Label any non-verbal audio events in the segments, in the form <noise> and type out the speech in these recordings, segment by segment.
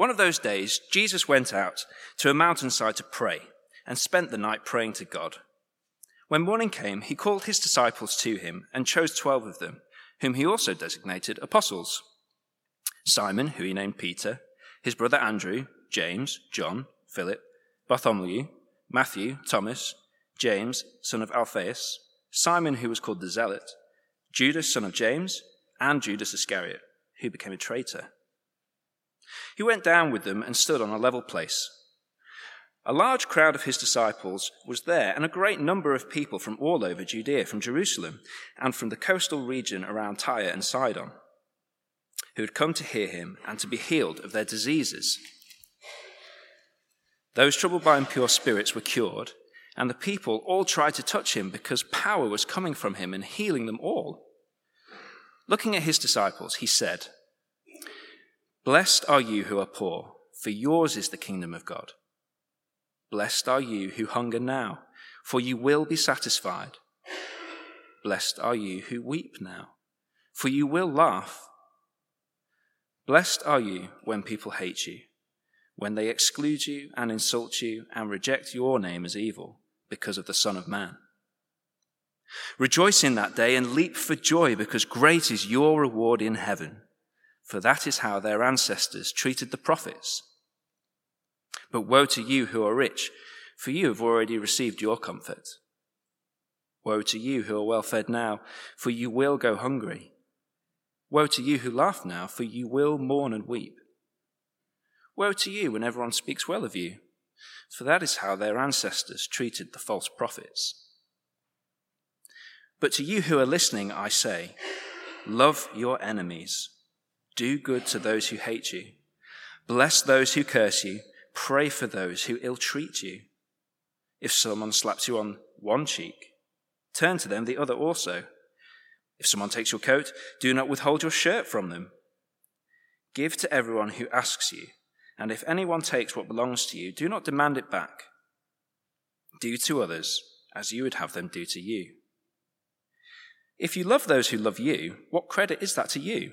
One of those days, Jesus went out to a mountainside to pray and spent the night praying to God. When morning came, he called his disciples to him and chose twelve of them, whom he also designated apostles Simon, who he named Peter, his brother Andrew, James, John, Philip, Bartholomew, Matthew, Thomas, James, son of Alphaeus, Simon, who was called the Zealot, Judas, son of James, and Judas Iscariot, who became a traitor. He went down with them and stood on a level place. A large crowd of his disciples was there, and a great number of people from all over Judea, from Jerusalem, and from the coastal region around Tyre and Sidon, who had come to hear him and to be healed of their diseases. Those troubled by impure spirits were cured, and the people all tried to touch him because power was coming from him and healing them all. Looking at his disciples, he said, Blessed are you who are poor, for yours is the kingdom of God. Blessed are you who hunger now, for you will be satisfied. Blessed are you who weep now, for you will laugh. Blessed are you when people hate you, when they exclude you and insult you and reject your name as evil because of the Son of Man. Rejoice in that day and leap for joy because great is your reward in heaven for that is how their ancestors treated the prophets. But woe to you who are rich, for you have already received your comfort. Woe to you who are well fed now, for you will go hungry. Woe to you who laugh now, for you will mourn and weep. Woe to you when everyone speaks well of you, for that is how their ancestors treated the false prophets. But to you who are listening, I say, love your enemies. Do good to those who hate you. Bless those who curse you. Pray for those who ill treat you. If someone slaps you on one cheek, turn to them the other also. If someone takes your coat, do not withhold your shirt from them. Give to everyone who asks you, and if anyone takes what belongs to you, do not demand it back. Do to others as you would have them do to you. If you love those who love you, what credit is that to you?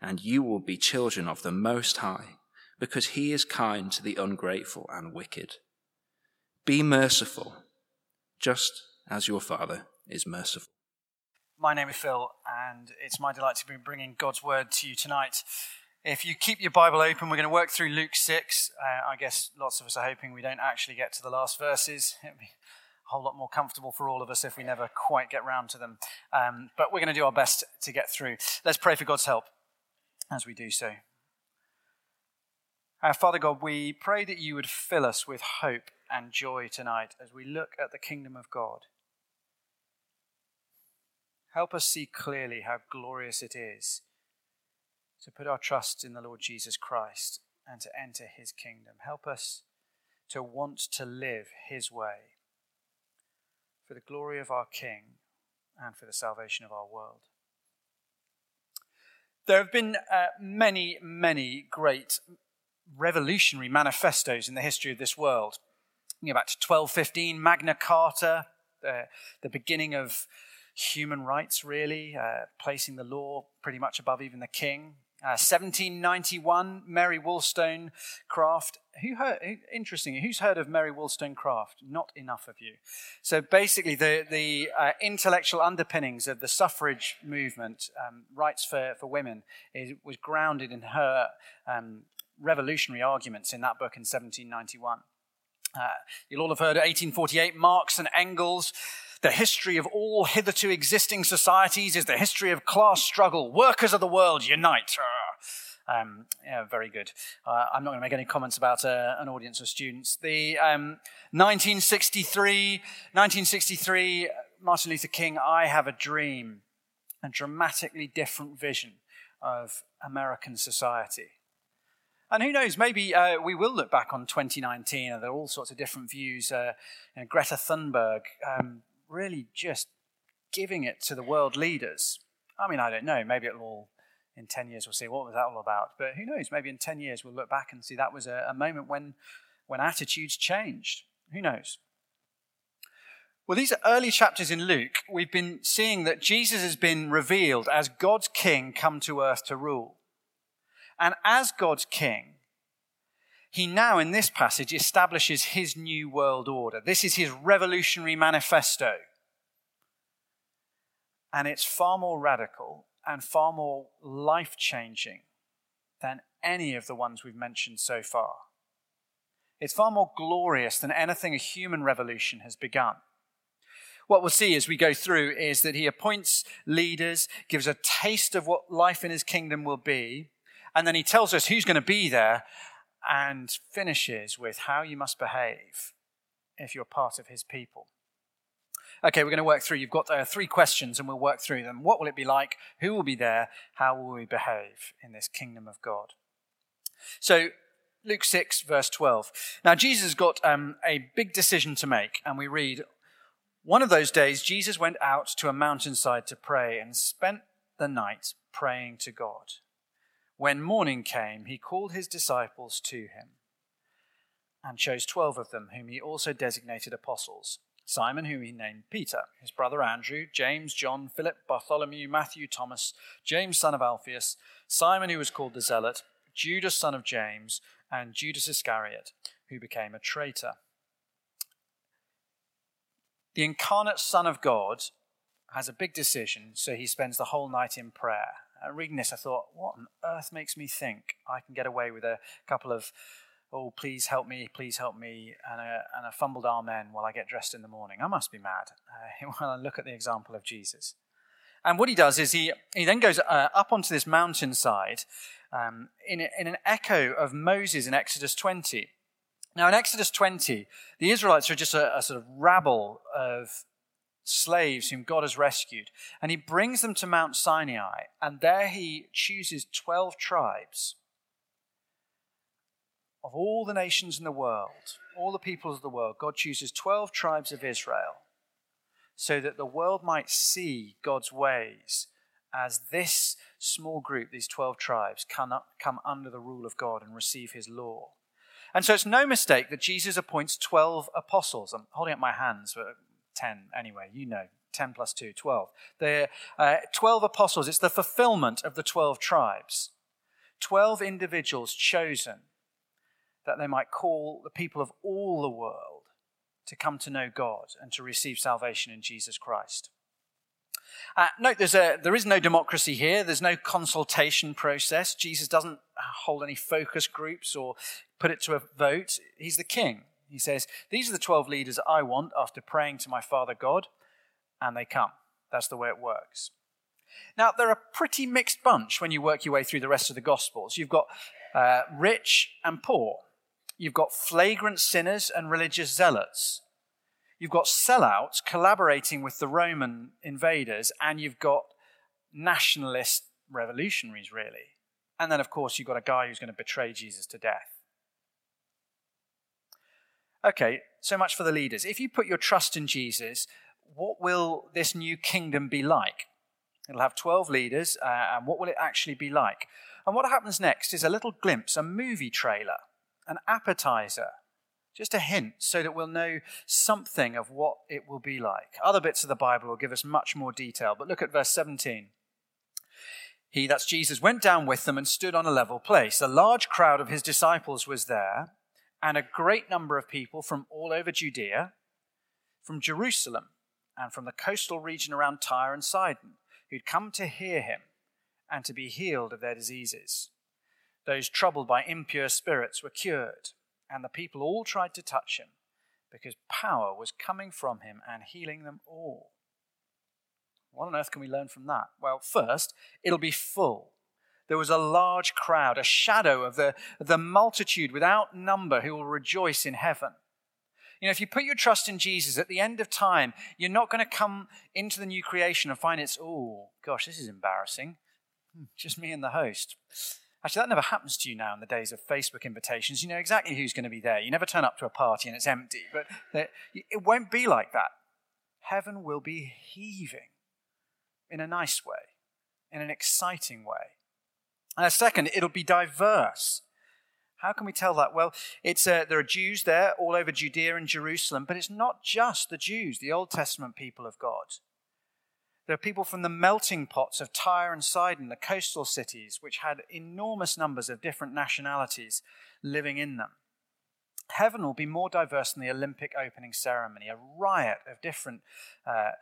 and you will be children of the Most High, because he is kind to the ungrateful and wicked. Be merciful, just as your Father is merciful. My name is Phil, and it's my delight to be bringing God's word to you tonight. If you keep your Bible open, we're going to work through Luke 6. Uh, I guess lots of us are hoping we don't actually get to the last verses. It'd be a whole lot more comfortable for all of us if we never quite get round to them. Um, but we're going to do our best to get through. Let's pray for God's help as we do so. Our Father God, we pray that you would fill us with hope and joy tonight as we look at the kingdom of God. Help us see clearly how glorious it is to put our trust in the Lord Jesus Christ and to enter his kingdom. Help us to want to live his way for the glory of our King and for the salvation of our world. There have been uh, many, many great revolutionary manifestos in the history of this world. You know, back to 1215, Magna Carta, uh, the beginning of human rights, really, uh, placing the law pretty much above even the king. 1791, uh, Mary Wollstonecraft. Who heard, interesting, who's heard of Mary Wollstonecraft? Not enough of you. So basically, the, the uh, intellectual underpinnings of the suffrage movement, um, rights for, for women, is, was grounded in her um, revolutionary arguments in that book in 1791. Uh, you'll all have heard of 1848, Marx and Engels. The history of all hitherto existing societies is the history of class struggle. Workers of the world, unite. Um, yeah, very good. Uh, I'm not going to make any comments about uh, an audience of students. The um, 1963, 1963, Martin Luther King, I Have a Dream, a dramatically different vision of American society. And who knows, maybe uh, we will look back on 2019 and there are all sorts of different views. Uh, you know, Greta Thunberg um, really just giving it to the world leaders. I mean, I don't know. Maybe it'll all, in 10 years, we'll see what was that all about. But who knows? Maybe in 10 years, we'll look back and see that was a, a moment when, when attitudes changed. Who knows? Well, these early chapters in Luke, we've been seeing that Jesus has been revealed as God's king come to earth to rule. And as God's king, he now, in this passage, establishes his new world order. This is his revolutionary manifesto. And it's far more radical and far more life changing than any of the ones we've mentioned so far. It's far more glorious than anything a human revolution has begun. What we'll see as we go through is that he appoints leaders, gives a taste of what life in his kingdom will be, and then he tells us who's going to be there and finishes with how you must behave if you're part of his people. Okay, we're going to work through. You've got uh, three questions, and we'll work through them. What will it be like? Who will be there? How will we behave in this kingdom of God? So, Luke 6, verse 12. Now, Jesus got um, a big decision to make, and we read One of those days, Jesus went out to a mountainside to pray and spent the night praying to God. When morning came, he called his disciples to him and chose twelve of them, whom he also designated apostles Simon, whom he named Peter, his brother Andrew, James, John, Philip, Bartholomew, Matthew, Thomas, James, son of Alphaeus, Simon, who was called the Zealot, Judas, son of James, and Judas Iscariot, who became a traitor. The incarnate Son of God has a big decision, so he spends the whole night in prayer And reading this, I thought, what on earth makes me think I can get away with a couple of, oh, please help me, please help me, and a, and a fumbled amen while I get dressed in the morning? I must be mad uh, <laughs> when I look at the example of Jesus. And what he does is he, he then goes uh, up onto this mountainside um, in, in an echo of Moses in Exodus 20. Now, in Exodus 20, the Israelites are just a, a sort of rabble of slaves whom God has rescued. And he brings them to Mount Sinai, and there he chooses 12 tribes of all the nations in the world, all the peoples of the world. God chooses 12 tribes of Israel so that the world might see God's ways as this small group, these 12 tribes, come, come under the rule of God and receive his law. And so it's no mistake that Jesus appoints 12 apostles. I'm holding up my hands, but 10 anyway, you know, 10 plus 2, 12. The uh, 12 apostles, it's the fulfillment of the 12 tribes. 12 individuals chosen that they might call the people of all the world to come to know God and to receive salvation in Jesus Christ. Uh, note there's a, there is no democracy here. There's no consultation process. Jesus doesn't hold any focus groups or put it to a vote. He's the king. He says, These are the 12 leaders I want after praying to my Father God, and they come. That's the way it works. Now, they're a pretty mixed bunch when you work your way through the rest of the Gospels. You've got uh, rich and poor, you've got flagrant sinners and religious zealots, you've got sellouts collaborating with the Roman invaders, and you've got nationalist revolutionaries, really. And then, of course, you've got a guy who's going to betray Jesus to death. Okay, so much for the leaders. If you put your trust in Jesus, what will this new kingdom be like? It'll have 12 leaders, uh, and what will it actually be like? And what happens next is a little glimpse, a movie trailer, an appetizer, just a hint so that we'll know something of what it will be like. Other bits of the Bible will give us much more detail, but look at verse 17. He, that's Jesus, went down with them and stood on a level place. A large crowd of his disciples was there and a great number of people from all over Judea, from Jerusalem, and from the coastal region around Tyre and Sidon, who'd come to hear him and to be healed of their diseases. Those troubled by impure spirits were cured, and the people all tried to touch him, because power was coming from him and healing them all. What on earth can we learn from that? Well, first, it'll be full there was a large crowd, a shadow of the, the multitude without number who will rejoice in heaven. You know, if you put your trust in Jesus at the end of time, you're not going to come into the new creation and find it's, oh, gosh, this is embarrassing. Hmm, just me and the host. Actually, that never happens to you now in the days of Facebook invitations. You know exactly who's going to be there. You never turn up to a party and it's empty, but it won't be like that. Heaven will be heaving in a nice way, in an exciting way. And a second, it'll be diverse. How can we tell that? Well, it's, uh, there are Jews there all over Judea and Jerusalem, but it's not just the Jews, the Old Testament people of God. There are people from the melting pots of Tyre and Sidon, the coastal cities, which had enormous numbers of different nationalities living in them. Heaven will be more diverse than the Olympic opening ceremony, a riot of different uh,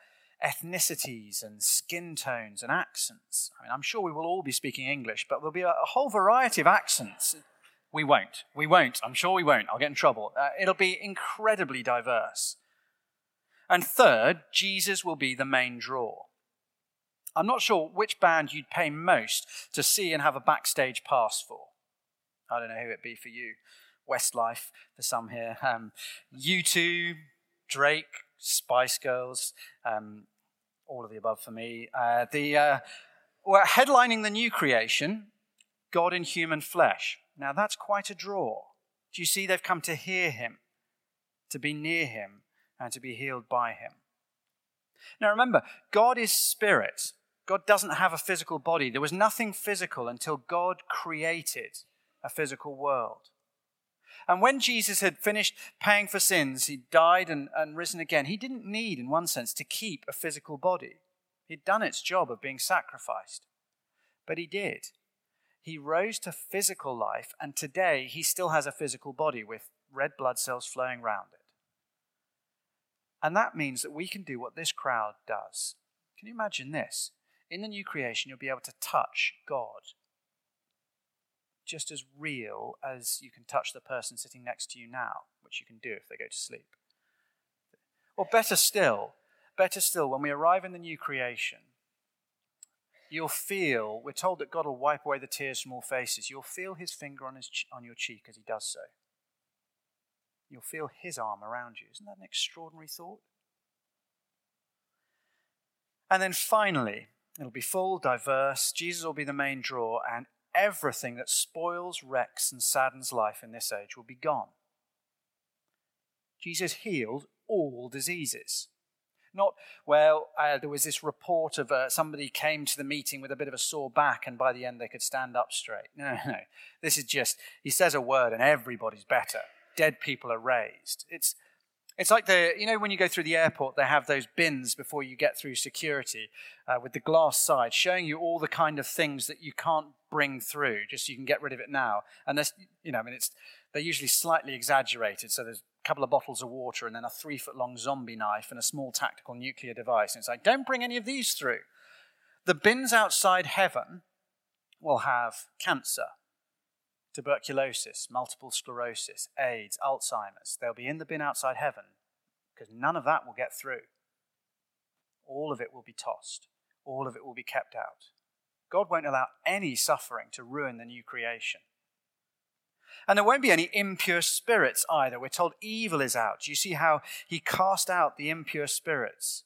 ethnicities and skin tones and accents. I mean, I'm sure we will all be speaking English, but there'll be a, a whole variety of accents. We won't. We won't. I'm sure we won't. I'll get in trouble. Uh, it'll be incredibly diverse. And third, Jesus will be the main draw. I'm not sure which band you'd pay most to see and have a backstage pass for. I don't know who it'd be for you. Westlife for some here. Um, U2, Drake, Spice Girls, um, all of the above for me. Uh, the uh, well, headlining the new creation, God in human flesh. Now that's quite a draw. Do you see? They've come to hear Him, to be near Him, and to be healed by Him. Now remember, God is spirit. God doesn't have a physical body. There was nothing physical until God created a physical world. And when Jesus had finished paying for sins, he died and, and risen again. He didn't need, in one sense, to keep a physical body. He'd done its job of being sacrificed. But he did. He rose to physical life, and today he still has a physical body with red blood cells flowing around it. And that means that we can do what this crowd does. Can you imagine this? In the new creation, you'll be able to touch God just as real as you can touch the person sitting next to you now, which you can do if they go to sleep. Or better still, better still, when we arrive in the new creation, you'll feel, we're told that God will wipe away the tears from all faces. You'll feel his finger on, his, on your cheek as he does so. You'll feel his arm around you. Isn't that an extraordinary thought? And then finally, it'll be full, diverse. Jesus will be the main draw, and everything that spoils, wrecks, and saddens life in this age will be gone. Jesus healed all diseases. Not, well, uh, there was this report of uh, somebody came to the meeting with a bit of a sore back and by the end they could stand up straight. No, no, no. This is just, he says a word and everybody's better. Dead people are raised. It's, it's like the, you know, when you go through the airport, they have those bins before you get through security uh, with the glass side showing you all the kind of things that you can't bring through just so you can get rid of it now. And this, you know, I mean, it's, they're usually slightly exaggerated. So there's a couple of bottles of water and then a three foot long zombie knife and a small tactical nuclear device. And it's like, don't bring any of these through. The bins outside heaven will have cancer, tuberculosis, multiple sclerosis, AIDS, Alzheimer's. They'll be in the bin outside heaven because none of that will get through. All of it will be tossed, all of it will be kept out. God won't allow any suffering to ruin the new creation. And there won't be any impure spirits either. We're told evil is out. You see how he cast out the impure spirits?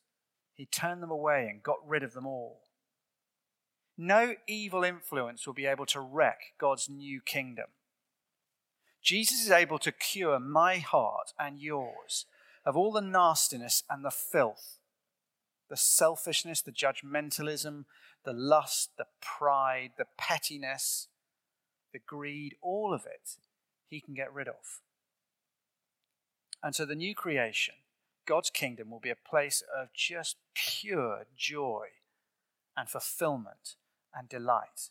He turned them away and got rid of them all. No evil influence will be able to wreck God's new kingdom. Jesus is able to cure my heart and yours of all the nastiness and the filth, the selfishness, the judgmentalism, the lust, the pride, the pettiness, the greed, all of it, he can get rid of. And so the new creation, God's kingdom, will be a place of just pure joy and fulfillment and delight.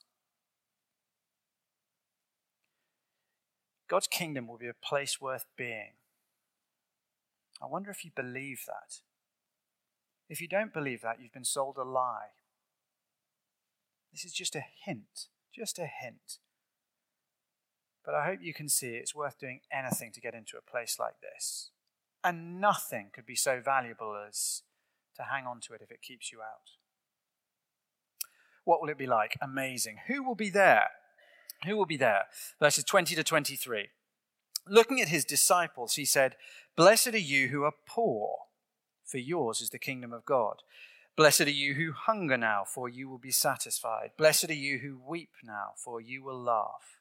God's kingdom will be a place worth being. I wonder if you believe that. If you don't believe that, you've been sold a lie. This is just a hint, just a hint. But I hope you can see it's worth doing anything to get into a place like this. And nothing could be so valuable as to hang on to it if it keeps you out. What will it be like? Amazing. Who will be there? Who will be there? Verses 20 to 23. Looking at his disciples, he said, Blessed are you who are poor, for yours is the kingdom of God. Blessed are you who hunger now, for you will be satisfied. Blessed are you who weep now, for you will laugh.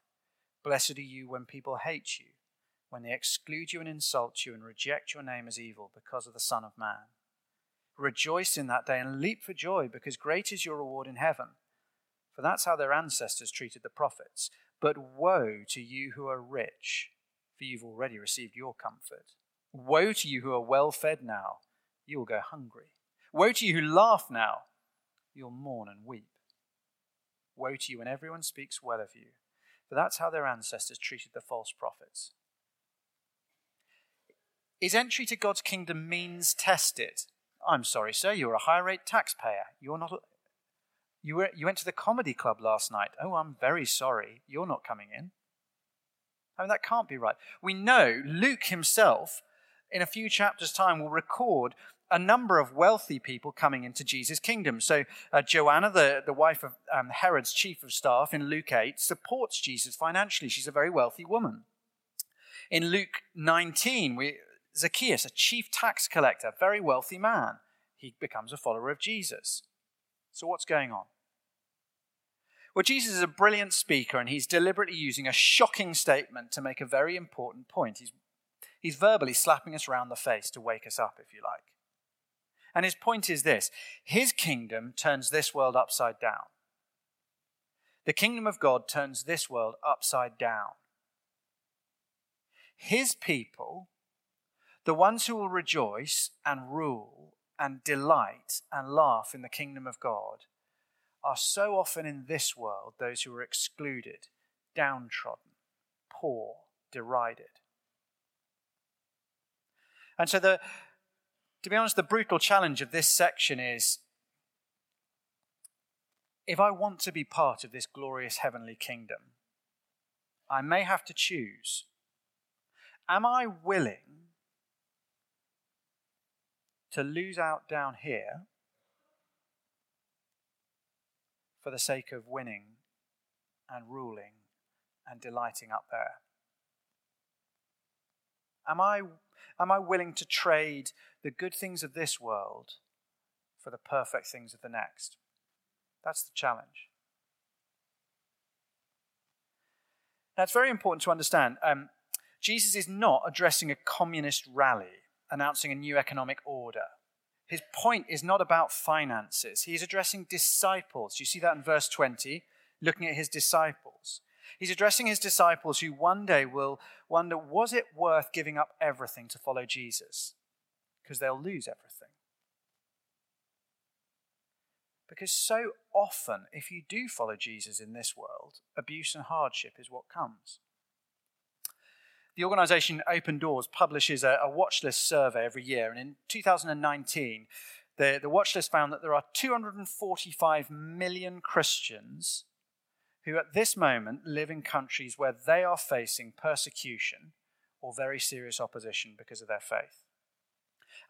Blessed are you when people hate you, when they exclude you and insult you and reject your name as evil because of the Son of Man. Rejoice in that day and leap for joy, because great is your reward in heaven. For that's how their ancestors treated the prophets. But woe to you who are rich, for you've already received your comfort. Woe to you who are well fed now, you will go hungry. Woe to you who laugh now, you'll mourn and weep. Woe to you when everyone speaks well of you, for that's how their ancestors treated the false prophets. Is entry to God's kingdom means tested? I'm sorry, sir, you're a high rate taxpayer. You're not. You, were, you went to the comedy club last night. Oh, I'm very sorry. You're not coming in. I mean, that can't be right. We know Luke himself, in a few chapters' time, will record a number of wealthy people coming into Jesus' kingdom. So, uh, Joanna, the, the wife of um, Herod's chief of staff in Luke 8, supports Jesus financially. She's a very wealthy woman. In Luke 19, we, Zacchaeus, a chief tax collector, very wealthy man, he becomes a follower of Jesus. So, what's going on? Well, Jesus is a brilliant speaker, and he's deliberately using a shocking statement to make a very important point. He's, he's verbally slapping us round the face to wake us up, if you like. And his point is this His kingdom turns this world upside down. The kingdom of God turns this world upside down. His people, the ones who will rejoice and rule and delight and laugh in the kingdom of God, are so often in this world those who are excluded, downtrodden, poor, derided. And so the, to be honest, the brutal challenge of this section is if I want to be part of this glorious heavenly kingdom, I may have to choose. Am I willing to lose out down here for the sake of winning and ruling and delighting up there? Am I, am I willing to trade the good things of this world for the perfect things of the next? That's the challenge. Now, it's very important to understand um, Jesus is not addressing a communist rally announcing a new economic order. His point is not about finances. He's addressing disciples. You see that in verse 20, looking at his disciples. He's addressing his disciples who one day will wonder was it worth giving up everything to follow Jesus? Because they'll lose everything. Because so often, if you do follow Jesus in this world, abuse and hardship is what comes. The organization Open Doors publishes a, a watch list survey every year, and in 2019, the, the watch list found that there are 245 million Christians who at this moment live in countries where they are facing persecution or very serious opposition because of their faith.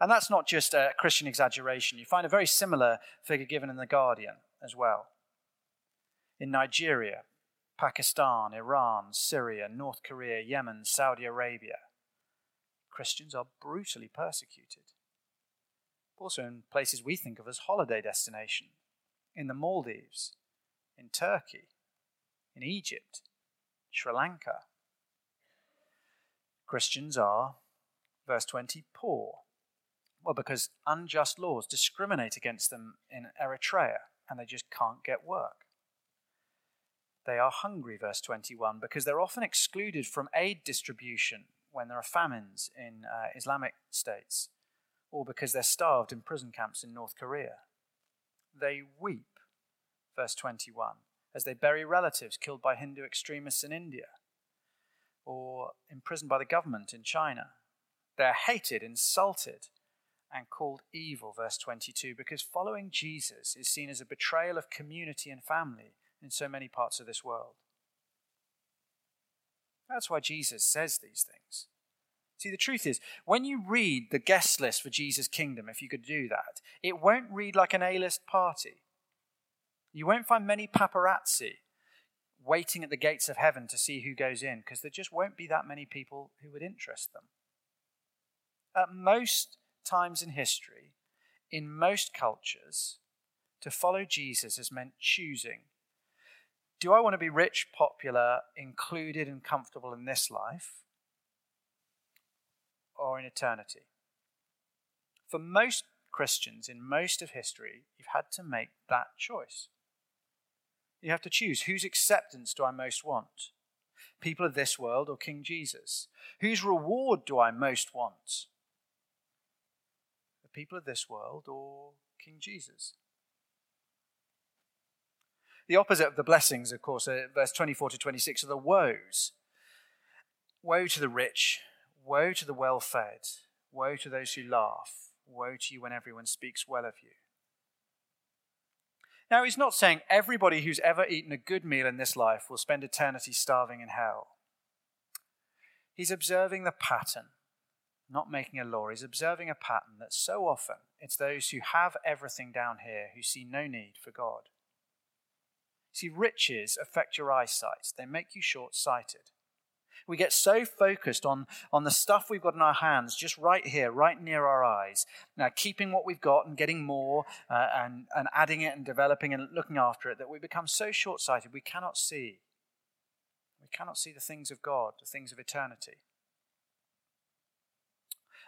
And that's not just a Christian exaggeration. You find a very similar figure given in The Guardian as well. In Nigeria, Pakistan, Iran, Syria, North Korea, Yemen, Saudi Arabia, Christians are brutally persecuted. Also in places we think of as holiday destination, in the Maldives, in Turkey, in Egypt, Sri Lanka. Christians are, verse 20, poor. Well, because unjust laws discriminate against them in Eritrea and they just can't get work. They are hungry, verse 21, because they're often excluded from aid distribution when there are famines in uh, Islamic states, or because they're starved in prison camps in North Korea. They weep, verse 21, as they bury relatives killed by Hindu extremists in India or imprisoned by the government in China. They're hated, insulted, and called evil, verse 22, because following Jesus is seen as a betrayal of community and family in so many parts of this world. That's why Jesus says these things. See, the truth is, when you read the guest list for Jesus' kingdom, if you could do that, it won't read like an A list party. You won't find many paparazzi waiting at the gates of heaven to see who goes in, because there just won't be that many people who would interest them. At most times in history, in most cultures, To follow Jesus has meant choosing. Do I want to be rich, popular, included, and comfortable in this life or in eternity? For most Christians in most of history, you've had to make that choice. You have to choose whose acceptance do I most want? People of this world or King Jesus? Whose reward do I most want? The people of this world or King Jesus? The opposite of the blessings, of course, uh, verse 24 to 26, are the woes. Woe to the rich, woe to the well fed, woe to those who laugh, woe to you when everyone speaks well of you. Now, he's not saying everybody who's ever eaten a good meal in this life will spend eternity starving in hell. He's observing the pattern, not making a law. He's observing a pattern that so often it's those who have everything down here who see no need for God. See, riches affect your eyesight, they make you short sighted. We get so focused on, on the stuff we've got in our hands, just right here, right near our eyes. Now, keeping what we've got and getting more uh, and, and adding it and developing and looking after it that we become so short sighted we cannot see. We cannot see the things of God, the things of eternity.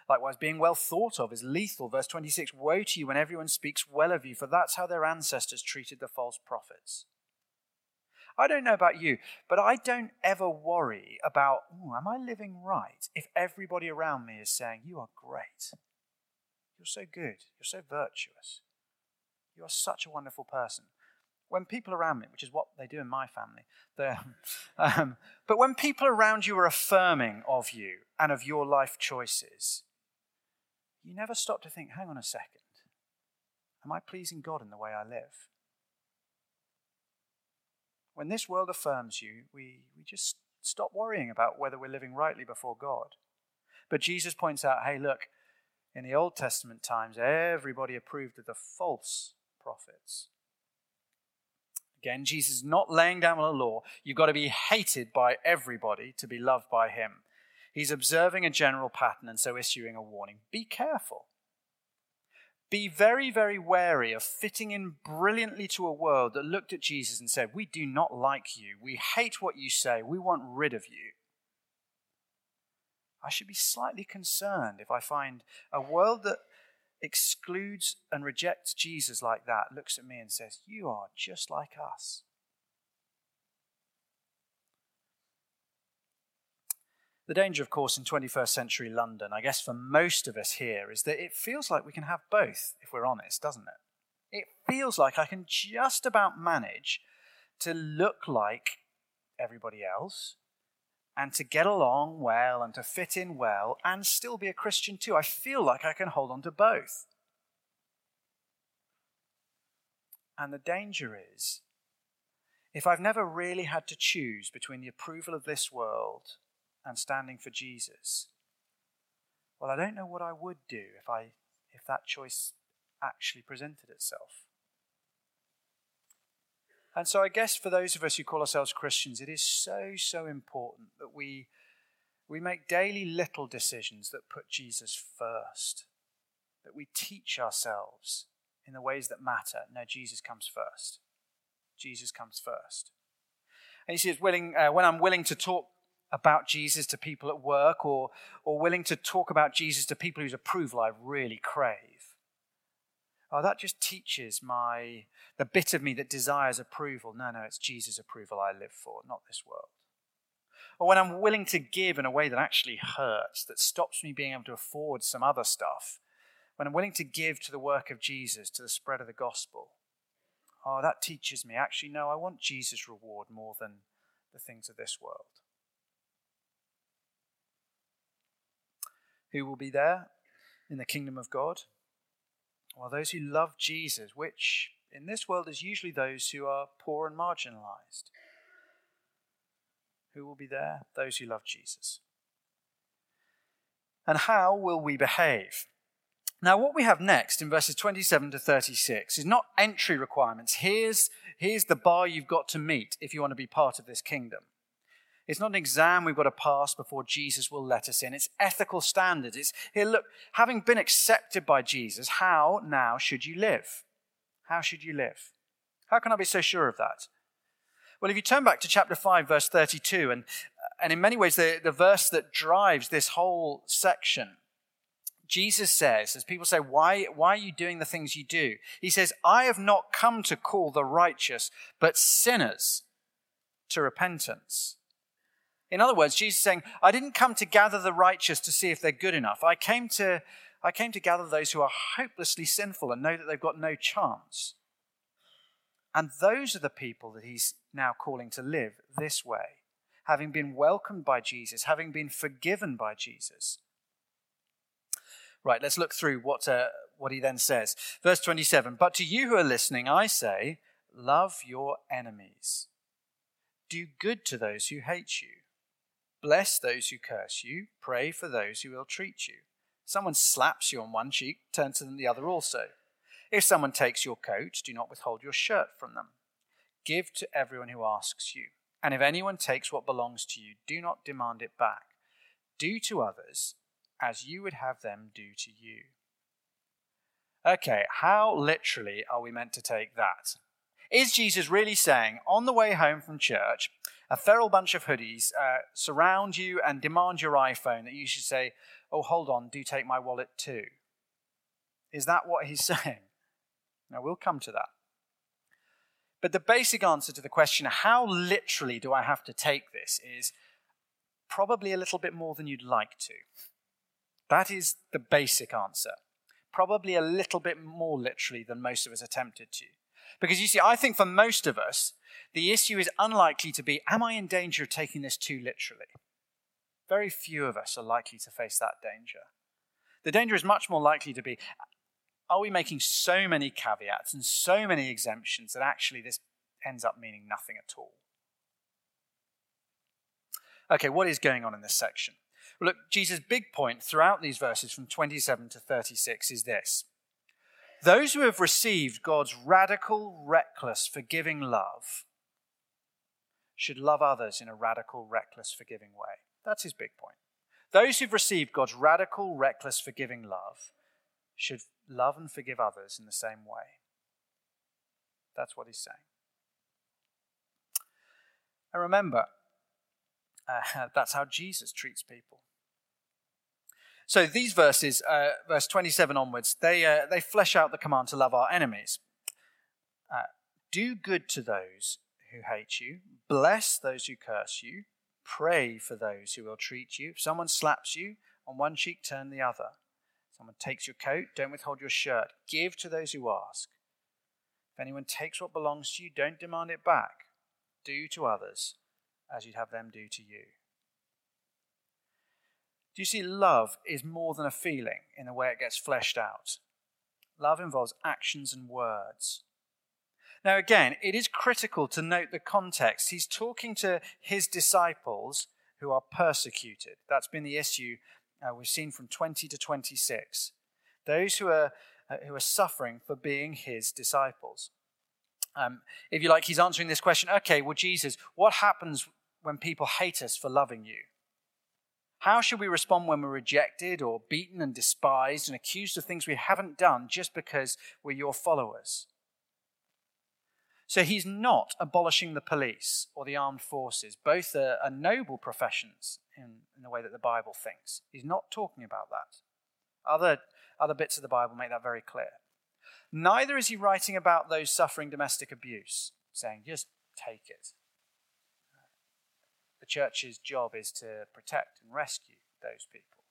Likewise, being well thought of is lethal. Verse 26 Woe to you when everyone speaks well of you, for that's how their ancestors treated the false prophets. I don't know about you, but I don't ever worry about, am I living right if everybody around me is saying, You are great. You're so good. You're so virtuous. You are such a wonderful person. When people around me, which is what they do in my family, <laughs> um, but when people around you are affirming of you and of your life choices, you never stop to think, hang on a second. Am I pleasing God in the way I live? When this world affirms you, we, we just stop worrying about whether we're living rightly before God. But Jesus points out hey, look, in the Old Testament times, everybody approved of the false prophets. Again, Jesus is not laying down a law. You've got to be hated by everybody to be loved by him. He's observing a general pattern and so issuing a warning. Be careful. Be very, very wary of fitting in brilliantly to a world that looked at Jesus and said, We do not like you. We hate what you say. We want rid of you. I should be slightly concerned if I find a world that excludes and rejects Jesus like that looks at me and says, You are just like us. The danger, of course, in 21st century London, I guess for most of us here, is that it feels like we can have both, if we're honest, doesn't it? It feels like I can just about manage to look like everybody else and to get along well and to fit in well and still be a Christian too. I feel like I can hold on to both. And the danger is if I've never really had to choose between the approval of this world and standing for Jesus, well, I don't know what I would do if, I, if that choice actually presented itself. And so, I guess for those of us who call ourselves Christians, it is so, so important that we, we make daily little decisions that put Jesus first, that we teach ourselves in the ways that matter. No, Jesus comes first. Jesus comes first. And you see, it's willing, uh, when I'm willing to talk about Jesus to people at work or, or willing to talk about Jesus to people whose approval I really crave. Oh, that just teaches my the bit of me that desires approval. No, no, it's Jesus' approval I live for, not this world. Or when I'm willing to give in a way that actually hurts, that stops me being able to afford some other stuff. When I'm willing to give to the work of Jesus, to the spread of the gospel. Oh, that teaches me actually, no, I want Jesus' reward more than the things of this world. Who will be there in the kingdom of God? Well, those who love Jesus, which in this world is usually those who are poor and marginalized. Who will be there? Those who love Jesus. And how will we behave? Now, what we have next in verses 27 to 36 is not entry requirements. Here's, here's the bar you've got to meet if you want to be part of this kingdom. It's not an exam we've got to pass before Jesus will let us in. It's ethical standards. It's here, look, having been accepted by Jesus, how now should you live? How should you live? How can I be so sure of that? Well, if you turn back to chapter 5, verse 32, and, uh, and in many ways, the, the verse that drives this whole section, Jesus says, as people say, why, why are you doing the things you do? He says, I have not come to call the righteous, but sinners to repentance. In other words, Jesus is saying, I didn't come to gather the righteous to see if they're good enough. I came to, I came to gather those who are hopelessly sinful and know that they've got no chance. And those are the people that he's now calling to live this way, having been welcomed by Jesus, having been forgiven by Jesus. Right, let's look through what, uh, what he then says. Verse 27 But to you who are listening, I say, love your enemies. Do good to those who hate you. Bless those who curse you. Pray for those who ill treat you. Someone slaps you on one cheek, turn to them the other also. If someone takes your coat, do not withhold your shirt from them. Give to everyone who asks you. And if anyone takes what belongs to you, do not demand it back. Do to others as you would have them do to you. Okay, how literally are we meant to take that? Is Jesus really saying, on the way home from church, a feral bunch of hoodies uh, surround you and demand your iPhone that you should say, Oh, hold on, do take my wallet too? Is that what he's <laughs> saying? Now, we'll come to that. But the basic answer to the question, how literally do I have to take this, is probably a little bit more than you'd like to. That is the basic answer. Probably a little bit more literally than most of us attempted to. Because you see, I think for most of us, the issue is unlikely to be, am I in danger of taking this too literally? Very few of us are likely to face that danger. The danger is much more likely to be, are we making so many caveats and so many exemptions that actually this ends up meaning nothing at all? Okay, what is going on in this section? Look, Jesus' big point throughout these verses from 27 to 36 is this Those who have received God's radical, reckless, forgiving love should love others in a radical, reckless, forgiving way. That's his big point. Those who've received God's radical, reckless, forgiving love should love and forgive others in the same way. That's what he's saying. And remember, uh, <laughs> that's how Jesus treats people. So these verses, uh, verse 27 onwards, they, uh, they flesh out the command to love our enemies. Uh, do good to those who hate you, bless those who curse you, pray for those who will treat you. If someone slaps you on one cheek, turn the other. Someone takes your coat, don't withhold your shirt. Give to those who ask. If anyone takes what belongs to you, don't demand it back. Do to others as you'd have them do to you. Do you see, love is more than a feeling in the way it gets fleshed out. Love involves actions and words. Now, again, it is critical to note the context. He's talking to his disciples who are persecuted. That's been the issue uh, we've seen from 20 to 26. Those who are, uh, who are suffering for being his disciples. Um, if you like, he's answering this question okay, well, Jesus, what happens when people hate us for loving you? How should we respond when we're rejected or beaten and despised and accused of things we haven't done just because we're your followers? So he's not abolishing the police or the armed forces. Both are, are noble professions in, in, the way that the Bible thinks. He's not talking about that. Other, other bits of the Bible make that very clear. Neither is he writing about those suffering domestic abuse, saying, just take it. Church's job is to protect and rescue those people.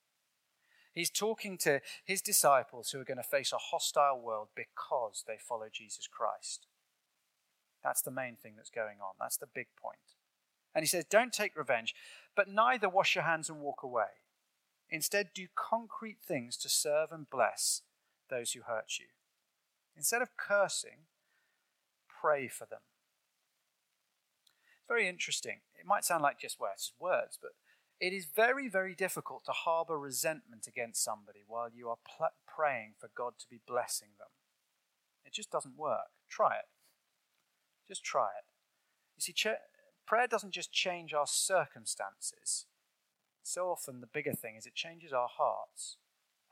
He's talking to his disciples who are going to face a hostile world because they follow Jesus Christ. That's the main thing that's going on. That's the big point. And he says, Don't take revenge, but neither wash your hands and walk away. Instead, do concrete things to serve and bless those who hurt you. Instead of cursing, pray for them. Very interesting. It might sound like just words, words, but it is very, very difficult to harbor resentment against somebody while you are pl- praying for God to be blessing them. It just doesn't work. Try it. Just try it. You see, ch- prayer doesn't just change our circumstances. So often, the bigger thing is it changes our hearts.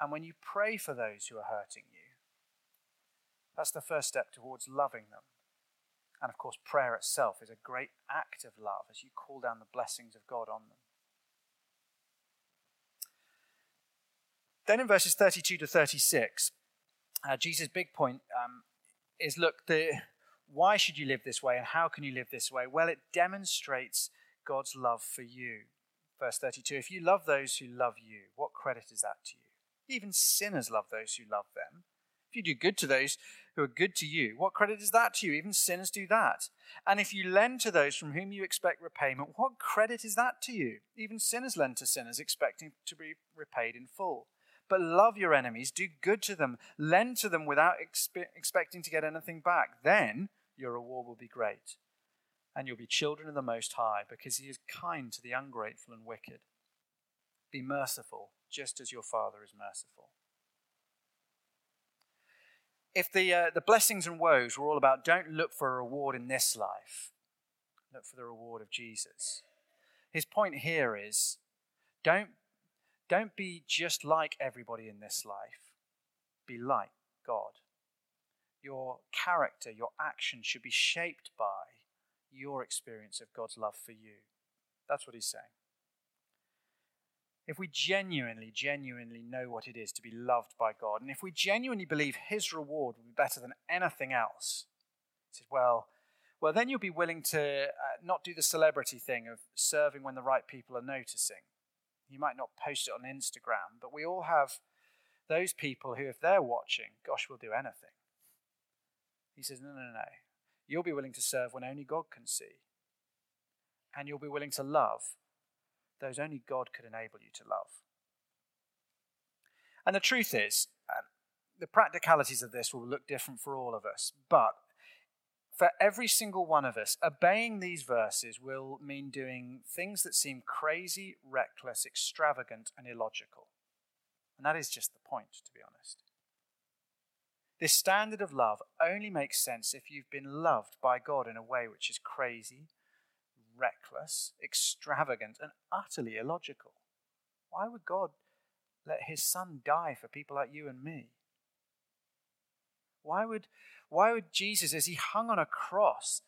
And when you pray for those who are hurting you, That's the first step towards loving them. And of course, prayer itself is a great act of love as you call down the blessings of God on them. Then in verses 32 to 36, uh, Jesus' big point um, is look, the, why should you live this way and how can you live this way? Well, it demonstrates God's love for you. Verse 32 If you love those who love you, what credit is that to you? Even sinners love those who love them. If you do good to those who are good to you, what credit is that to you? Even sinners do that. And if you lend to those from whom you expect repayment, what credit is that to you? Even sinners lend to sinners, expecting to be repaid in full. But love your enemies, do good to them, lend to them without expe- expecting to get anything back. Then your reward will be great. And you'll be children of the Most High, because He is kind to the ungrateful and wicked. Be merciful, just as your Father is merciful. If the, uh, the blessings and woes were all about don't look for a reward in this life, look for the reward of Jesus. His point here is don't don't be just like everybody in this life. Be like God. Your character, your action should be shaped by your experience of God's love for you. That's what he's saying. If we genuinely, genuinely know what it is to be loved by God, and if we genuinely believe his reward will be better than anything else, he says, well, well, then you'll be willing to uh, not do the celebrity thing of serving when the right people are noticing you might not post it on Instagram, but we all have those people who, if they're watching, gosh, we'll do anything. He says, no, no, no. You'll be willing to serve when only God can see. And you'll be willing to love those only God could enable you to love. And the truth is, um, the practicalities of this will look different for all of us, but for every single one of us, obeying these verses will mean doing things that seem crazy, reckless, extravagant, and illogical. And that is just the point, to be honest. This standard of love only makes sense if you've been loved by God in a way which is crazy, reckless, extravagant, and utterly illogical. Why would God let his son die for people like you and me? Why would, why would Jesus, as he hung on a cross,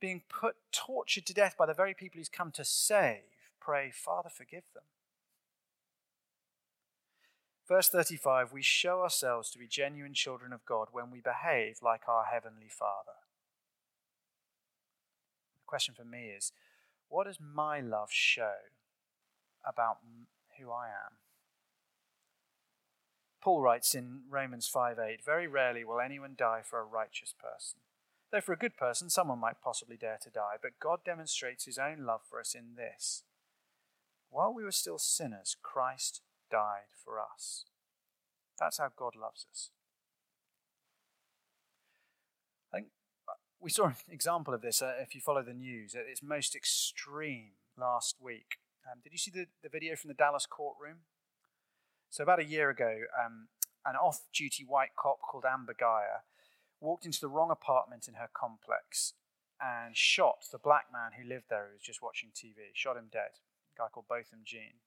being put, tortured to death by the very people he's come to save, pray, Father, forgive them? Verse 35 We show ourselves to be genuine children of God when we behave like our Heavenly Father. The question for me is what does my love show about who I am? Paul writes in Romans 5 8, very rarely will anyone die for a righteous person. Though for a good person, someone might possibly dare to die, but God demonstrates his own love for us in this. While we were still sinners, Christ died for us. That's how God loves us. I think uh, we saw an example of this uh, if you follow the news at its most extreme last week. Um, did you see the, the video from the Dallas courtroom? So, about a year ago, um, an off duty white cop called Amber Guyger walked into the wrong apartment in her complex and shot the black man who lived there who was just watching TV, shot him dead, a guy called Botham Jean.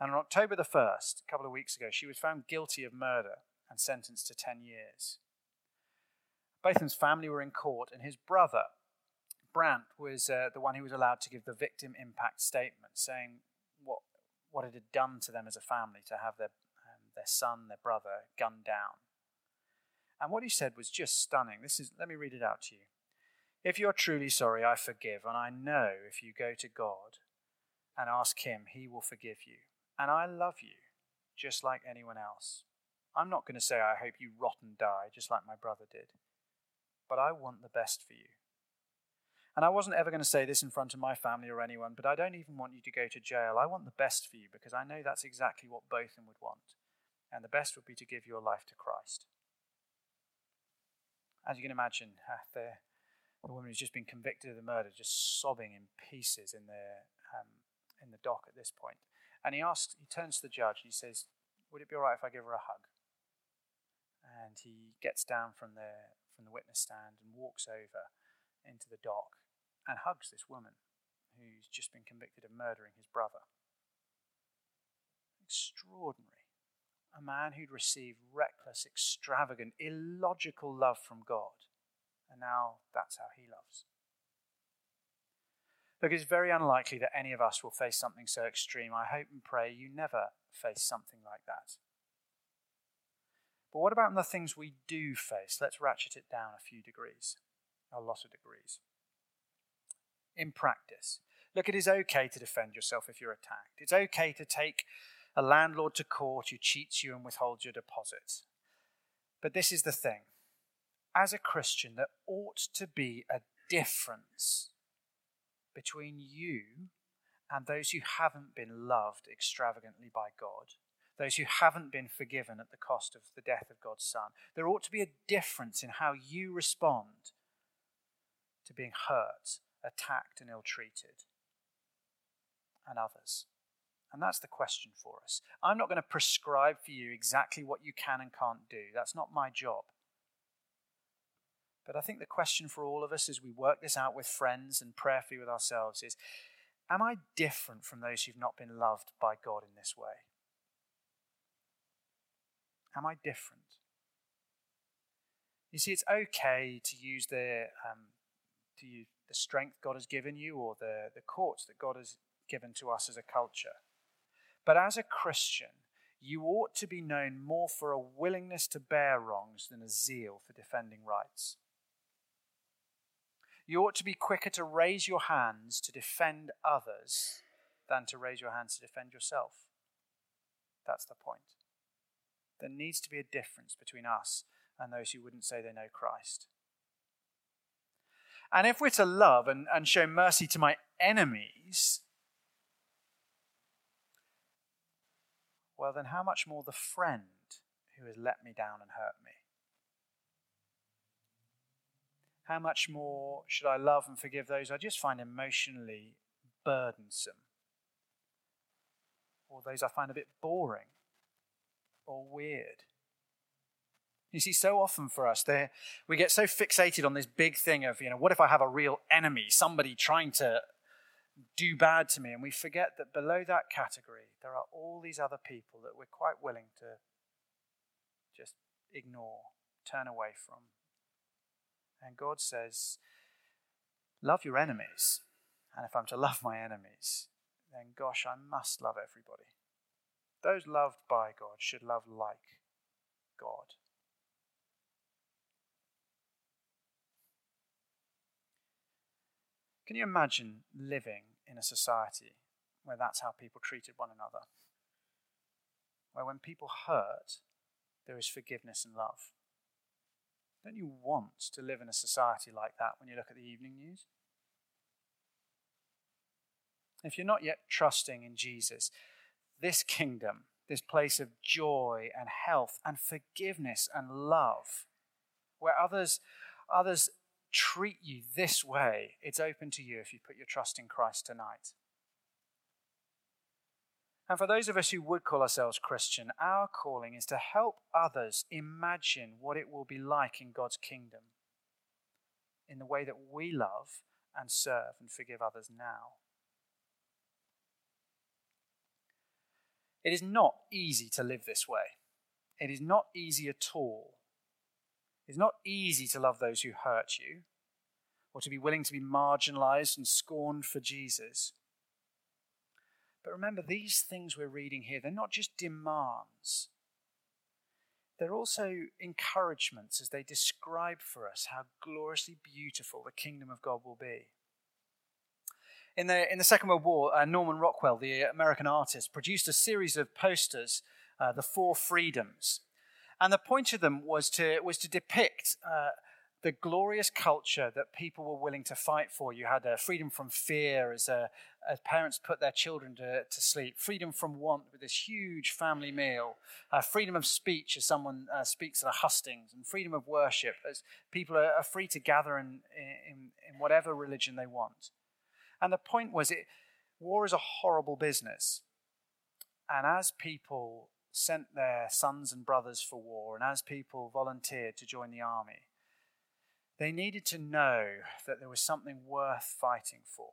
And on October the 1st, a couple of weeks ago, she was found guilty of murder and sentenced to 10 years. Botham's family were in court, and his brother, Brandt, was uh, the one who was allowed to give the victim impact statement, saying what what it had done to them as a family to have their, um, their son, their brother, gunned down. And what he said was just stunning. This is, let me read it out to you. If you're truly sorry, I forgive, and I know if you go to God and ask Him, He will forgive you. And I love you, just like anyone else. I'm not going to say, I hope you rot and die, just like my brother did. But I want the best for you. And I wasn't ever going to say this in front of my family or anyone, but I don't even want you to go to jail. I want the best for you because I know that's exactly what both Botham would want. And the best would be to give your life to Christ. As you can imagine, uh, the, the woman who's just been convicted of the murder just sobbing in pieces in the, um, in the dock at this point. And he asks, he turns to the judge and he says, Would it be all right if I give her a hug? And he gets down from the, from the witness stand and walks over into the dock and hugs this woman who's just been convicted of murdering his brother. Extraordinary. A man who'd received reckless extravagant, illogical love from God. And now that's how he loves. Look, it's very unlikely that any of us will face something so extreme. I hope and pray you never face something like that. But what about the things we do face? Let's ratchet it down a few degrees, a lot of degrees. In practice, look, it is okay to defend yourself if you're attacked. It's okay to take a landlord to court who cheats you and withholds your deposits. But this is the thing as a Christian, there ought to be a difference between you and those who haven't been loved extravagantly by God those who haven't been forgiven at the cost of the death of God's Son. There ought to be a difference in how you respond to being hurt, attacked, and ill treated, and others. And that's the question for us. I'm not going to prescribe for you exactly what you can and can't do. That's not my job. But I think the question for all of us as we work this out with friends and prayerfully with ourselves is Am I different from those who've not been loved by God in this way? Am I different? You see, it's okay to use the um, to use the strength God has given you or the, the courts that God has given to us as a culture. But as a Christian, you ought to be known more for a willingness to bear wrongs than a zeal for defending rights. You ought to be quicker to raise your hands to defend others than to raise your hands to defend yourself. That's the point. There needs to be a difference between us and those who wouldn't say they know Christ. And if we're to love and, and show mercy to my enemies, well, then how much more the friend who has let me down and hurt me? How much more should I love and forgive those I just find emotionally burdensome? Or those I find a bit boring? Or weird. You see, so often for us, there we get so fixated on this big thing of, you know, what if I have a real enemy, somebody trying to do bad to me, and we forget that below that category, there are all these other people that we're quite willing to just ignore, turn away from. And God says, Love your enemies. And if I'm to love my enemies, then gosh, I must love everybody. Those loved by God should love like God. Can you imagine living in a society where that's how people treated one another? Where when people hurt, there is forgiveness and love. Don't you want to live in a society like that when you look at the evening news? If you're not yet trusting in Jesus, this kingdom, this place of joy and health and forgiveness and love, where others, others treat you this way, it's open to you if you put your trust in Christ tonight. And for those of us who would call ourselves Christian, our calling is to help others imagine what it will be like in God's kingdom in the way that we love and serve and forgive others now. It is not easy to live this way. It is not easy at all. It's not easy to love those who hurt you or to be willing to be marginalized and scorned for Jesus. But remember, these things we're reading here, they're not just demands, they're also encouragements as they describe for us how gloriously beautiful the kingdom of God will be. In the, in the Second World War, uh, Norman Rockwell, the American artist, produced a series of posters, uh, The Four Freedoms. And the point of them was to, was to depict uh, the glorious culture that people were willing to fight for. You had uh, freedom from fear as, uh, as parents put their children to, to sleep, freedom from want with this huge family meal, uh, freedom of speech as someone speaks at a hustings, and freedom of worship as people are, are free to gather in, in, in whatever religion they want. And the point was, it, war is a horrible business. And as people sent their sons and brothers for war, and as people volunteered to join the army, they needed to know that there was something worth fighting for.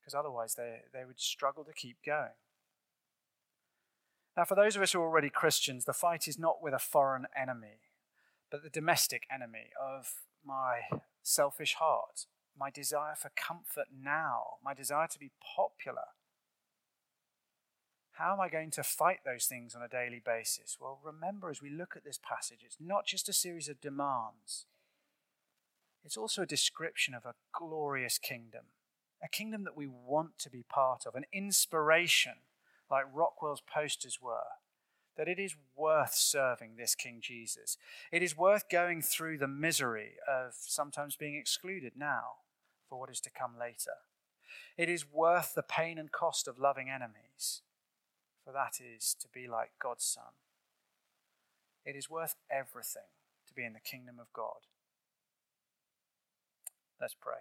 Because otherwise, they, they would struggle to keep going. Now, for those of us who are already Christians, the fight is not with a foreign enemy, but the domestic enemy of my selfish heart, my desire for comfort now, my desire to be popular. How am I going to fight those things on a daily basis? Well, remember as we look at this passage, it's not just a series of demands, it's also a description of a glorious kingdom, a kingdom that we want to be part of, an inspiration like Rockwell's posters were, that it is worth serving this King Jesus. It is worth going through the misery of sometimes being excluded now for what is to come later. It is worth the pain and cost of loving enemies, for that is to be like God's Son. It is worth everything to be in the kingdom of God. Let's pray.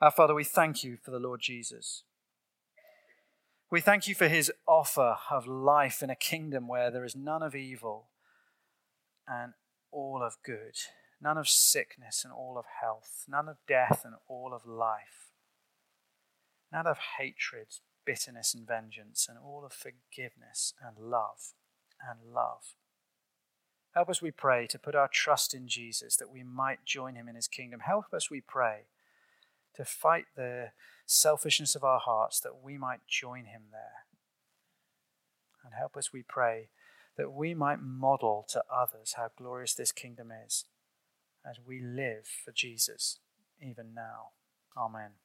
Our Father, we thank you for the Lord Jesus. We thank you for his offer of life in a kingdom where there is none of evil and all of good, none of sickness and all of health, none of death and all of life, none of hatred, bitterness, and vengeance, and all of forgiveness and love and love. Help us, we pray, to put our trust in Jesus that we might join him in his kingdom. Help us, we pray to fight the selfishness of our hearts that we might join him there. And help us, we pray, that we might model to others how glorious this kingdom is as we live for Jesus even now. Amen.